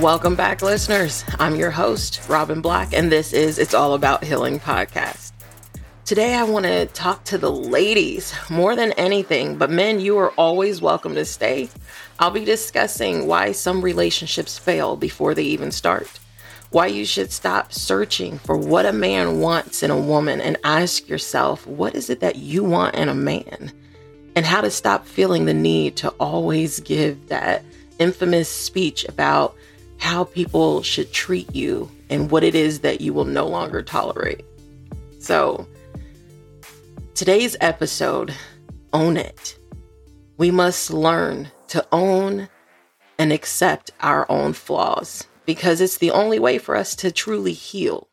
Welcome back, listeners. I'm your host, Robin Black, and this is It's All About Healing podcast. Today, I want to talk to the ladies more than anything, but men, you are always welcome to stay. I'll be discussing why some relationships fail before they even start, why you should stop searching for what a man wants in a woman and ask yourself, what is it that you want in a man? And how to stop feeling the need to always give that infamous speech about how people should treat you and what it is that you will no longer tolerate. So, today's episode own it. We must learn to own and accept our own flaws because it's the only way for us to truly heal.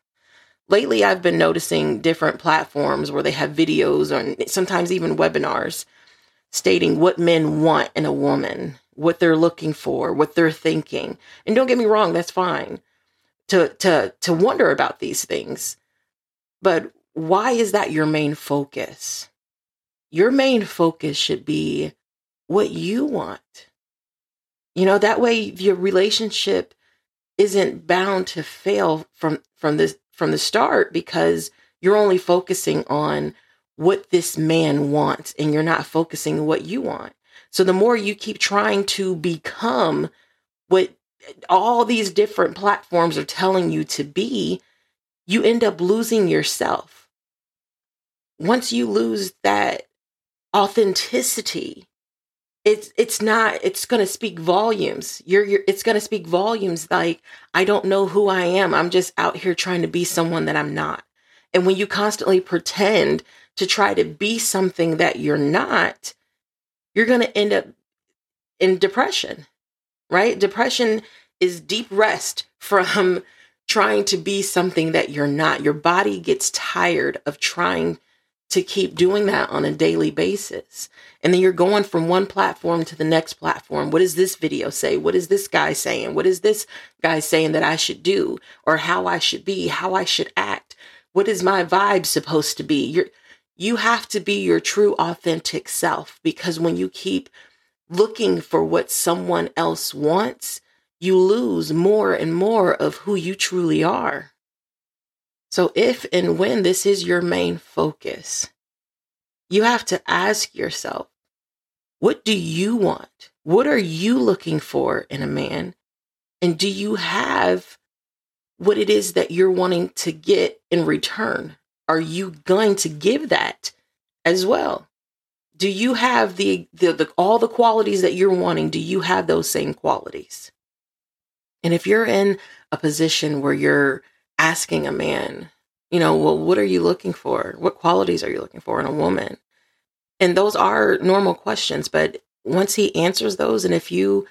Lately, I've been noticing different platforms where they have videos and sometimes even webinars stating what men want in a woman what they're looking for, what they're thinking. And don't get me wrong, that's fine to to to wonder about these things. But why is that your main focus? Your main focus should be what you want. You know, that way your relationship isn't bound to fail from from this from the start because you're only focusing on what this man wants and you're not focusing on what you want. So the more you keep trying to become what all these different platforms are telling you to be, you end up losing yourself. Once you lose that authenticity, it's it's not it's going to speak volumes. You're, you're it's going to speak volumes like I don't know who I am. I'm just out here trying to be someone that I'm not. And when you constantly pretend to try to be something that you're not, you're going to end up in depression, right? Depression is deep rest from trying to be something that you're not. Your body gets tired of trying to keep doing that on a daily basis. And then you're going from one platform to the next platform. What does this video say? What is this guy saying? What is this guy saying that I should do or how I should be, how I should act? What is my vibe supposed to be? You're you have to be your true authentic self because when you keep looking for what someone else wants, you lose more and more of who you truly are. So, if and when this is your main focus, you have to ask yourself, what do you want? What are you looking for in a man? And do you have what it is that you're wanting to get in return? Are you going to give that as well? Do you have the, the, the all the qualities that you're wanting? Do you have those same qualities? And if you're in a position where you're asking a man, you know, well, what are you looking for? What qualities are you looking for in a woman? And those are normal questions, but once he answers those, and if you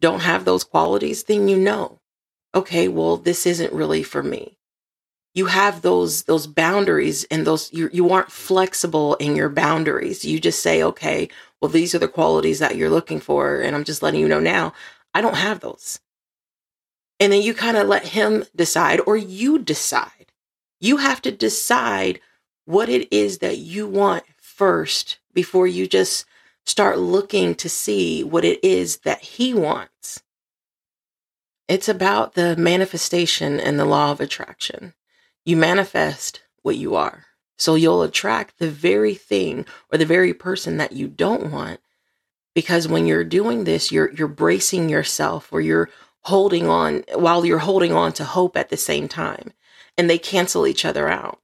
don't have those qualities, then you know, okay, well, this isn't really for me you have those those boundaries and those you you aren't flexible in your boundaries. You just say, okay, well these are the qualities that you're looking for and I'm just letting you know now, I don't have those. And then you kind of let him decide or you decide. You have to decide what it is that you want first before you just start looking to see what it is that he wants. It's about the manifestation and the law of attraction. You manifest what you are. So you'll attract the very thing or the very person that you don't want because when you're doing this you're you're bracing yourself or you're holding on while you're holding on to hope at the same time and they cancel each other out.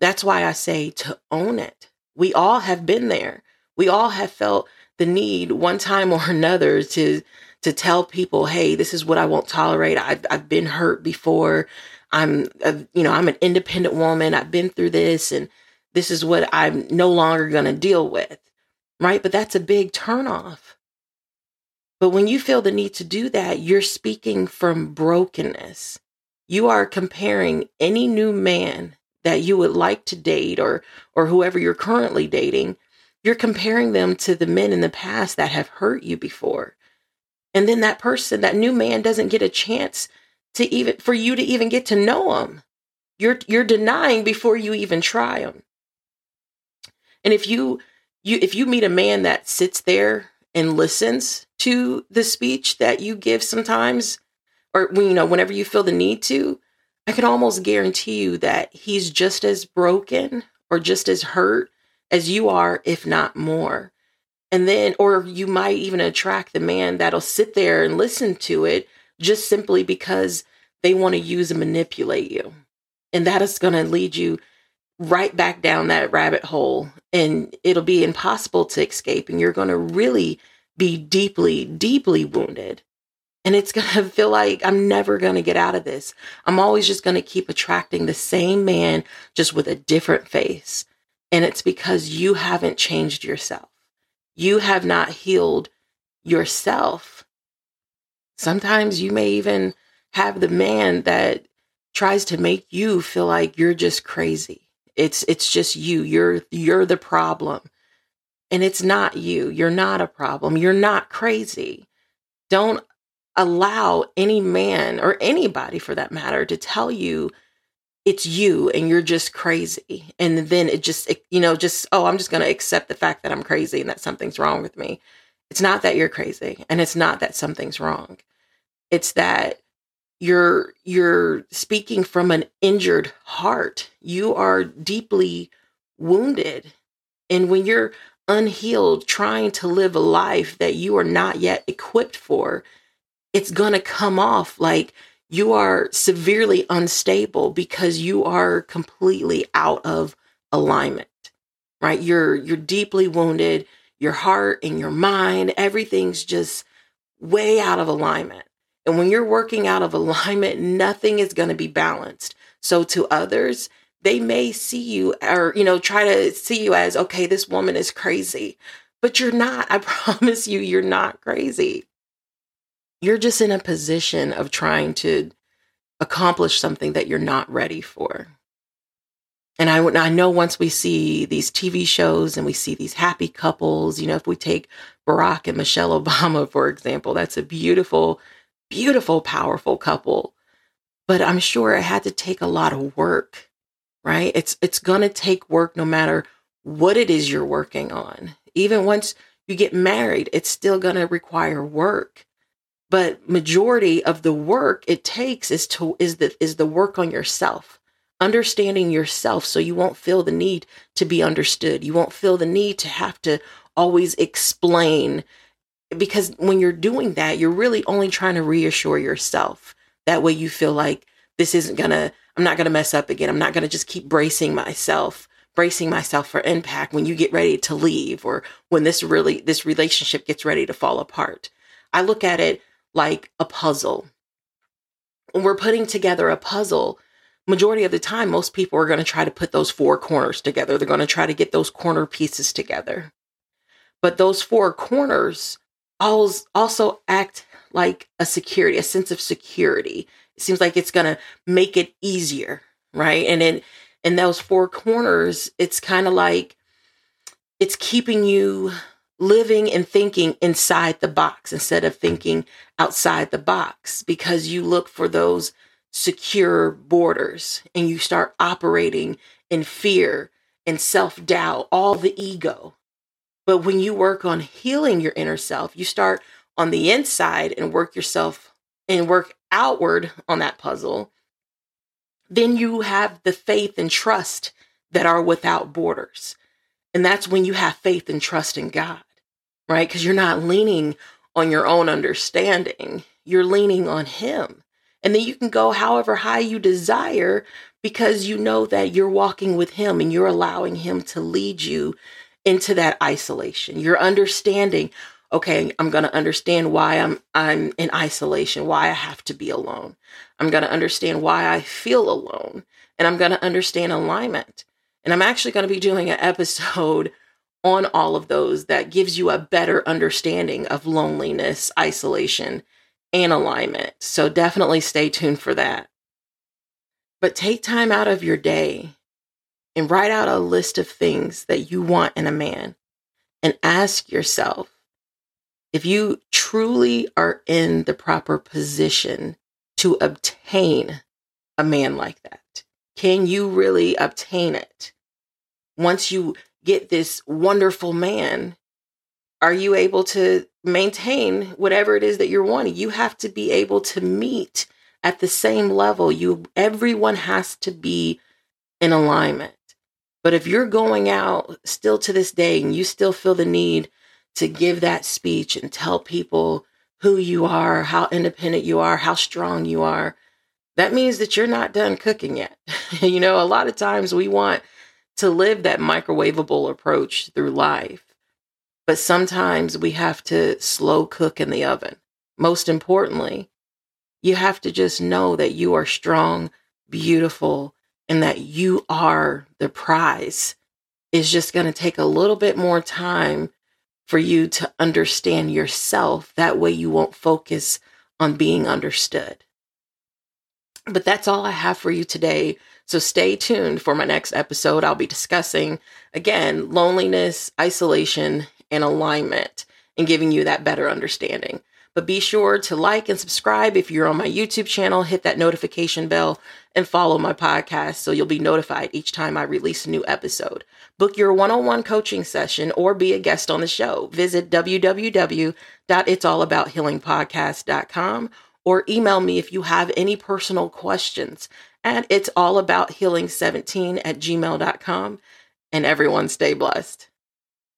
That's why I say to own it. We all have been there. We all have felt the need one time or another to to tell people, "Hey, this is what I won't tolerate. I've I've been hurt before. I'm, a, you know, I'm an independent woman. I've been through this and this is what I'm no longer going to deal with. Right. But that's a big turnoff. But when you feel the need to do that, you're speaking from brokenness. You are comparing any new man that you would like to date or or whoever you're currently dating, you're comparing them to the men in the past that have hurt you before. And then that person, that new man doesn't get a chance to even for you to even get to know them. You're you're denying before you even try them. And if you you if you meet a man that sits there and listens to the speech that you give sometimes or you know, whenever you feel the need to, I can almost guarantee you that he's just as broken or just as hurt as you are, if not more. And then, or you might even attract the man that'll sit there and listen to it just simply because they want to use and manipulate you. And that is going to lead you right back down that rabbit hole. And it'll be impossible to escape. And you're going to really be deeply, deeply wounded. And it's going to feel like I'm never going to get out of this. I'm always just going to keep attracting the same man, just with a different face. And it's because you haven't changed yourself. You have not healed yourself. Sometimes you may even have the man that tries to make you feel like you're just crazy. It's it's just you. You're you're the problem. And it's not you. You're not a problem. You're not crazy. Don't allow any man or anybody for that matter to tell you it's you and you're just crazy. And then it just, it, you know, just, oh, I'm just going to accept the fact that I'm crazy and that something's wrong with me. It's not that you're crazy and it's not that something's wrong. It's that you're you're speaking from an injured heart. You are deeply wounded. And when you're unhealed trying to live a life that you are not yet equipped for, it's going to come off like you are severely unstable because you are completely out of alignment. Right? You're you're deeply wounded, your heart and your mind, everything's just way out of alignment. And when you're working out of alignment, nothing is going to be balanced. So to others, they may see you or, you know, try to see you as, okay, this woman is crazy, but you're not. I promise you, you're not crazy. You're just in a position of trying to accomplish something that you're not ready for. And I, I know once we see these TV shows and we see these happy couples, you know, if we take Barack and Michelle Obama, for example, that's a beautiful beautiful, powerful couple. But I'm sure it had to take a lot of work, right? It's it's to take work no matter what it is you're working on. Even once you get married, it's still to require work. But majority of the work it takes is to is the is the work on yourself. Understanding yourself so you won't feel the need to be understood. You won't feel the need to have to always explain because when you're doing that, you're really only trying to reassure yourself. That way you feel like this isn't gonna, I'm not gonna mess up again. I'm not gonna just keep bracing myself, bracing myself for impact when you get ready to leave or when this really, this relationship gets ready to fall apart. I look at it like a puzzle. When we're putting together a puzzle, majority of the time, most people are to try to put those four corners together. They're to try to get those corner pieces together. But those four corners also act like a security, a sense of security. It seems like it's going to make it easier, right? And in in those four corners, it's kind of like it's keeping you living and thinking inside the box instead of thinking outside the box because you look for those secure borders and you start operating in fear and self doubt, all the ego, but when you work on healing your inner self, you start on the inside and work yourself and work outward on that puzzle, then you have the faith and trust that are without borders. And that's when you have faith and trust in God, right? Because you're not leaning on your own understanding, you're leaning on Him. And then you can go however high you desire because you know that you're walking with Him and you're allowing Him to lead you into that isolation. You're understanding, okay, I'm going to understand why I'm I'm in isolation, why I have to be alone. I'm going to understand why I feel alone, and I'm going to understand alignment. And I'm actually going to be doing an episode on all of those that gives you a better understanding of loneliness, isolation, and alignment. So definitely stay tuned for that. But take time out of your day and write out a list of things that you want in a man and ask yourself if you truly are in the proper position to obtain a man like that. Can you really obtain it? Once you get this wonderful man, are you able to maintain whatever it is that you're wanting. You have to be able to meet at the same level. You everyone has to be in alignment. But if you're going out still to this day and you still feel the need to give that speech and tell people who you are, how independent you are, how strong you are, that means that you're not done cooking yet. you know, a lot of times we want to live that microwavable approach through life. But sometimes we have to slow cook in the oven. Most importantly, you have to just know that you are strong, beautiful, and that you are the prize. is just going to take a little bit more time for you to understand yourself. That way, you won't focus on being understood. But that's all I have for you today. So stay tuned for my next episode. I'll be discussing again loneliness, isolation, and alignment and giving you that better understanding. But be sure to like and subscribe if you're on my YouTube channel, hit that notification bell and follow my podcast so you'll be notified each time I release a new episode. Book your one on one coaching session or be a guest on the show. Visit www.it'sallabouthealingpodcast.com or email me if you have any personal questions. About healing 17 at gmail.com. And everyone stay blessed.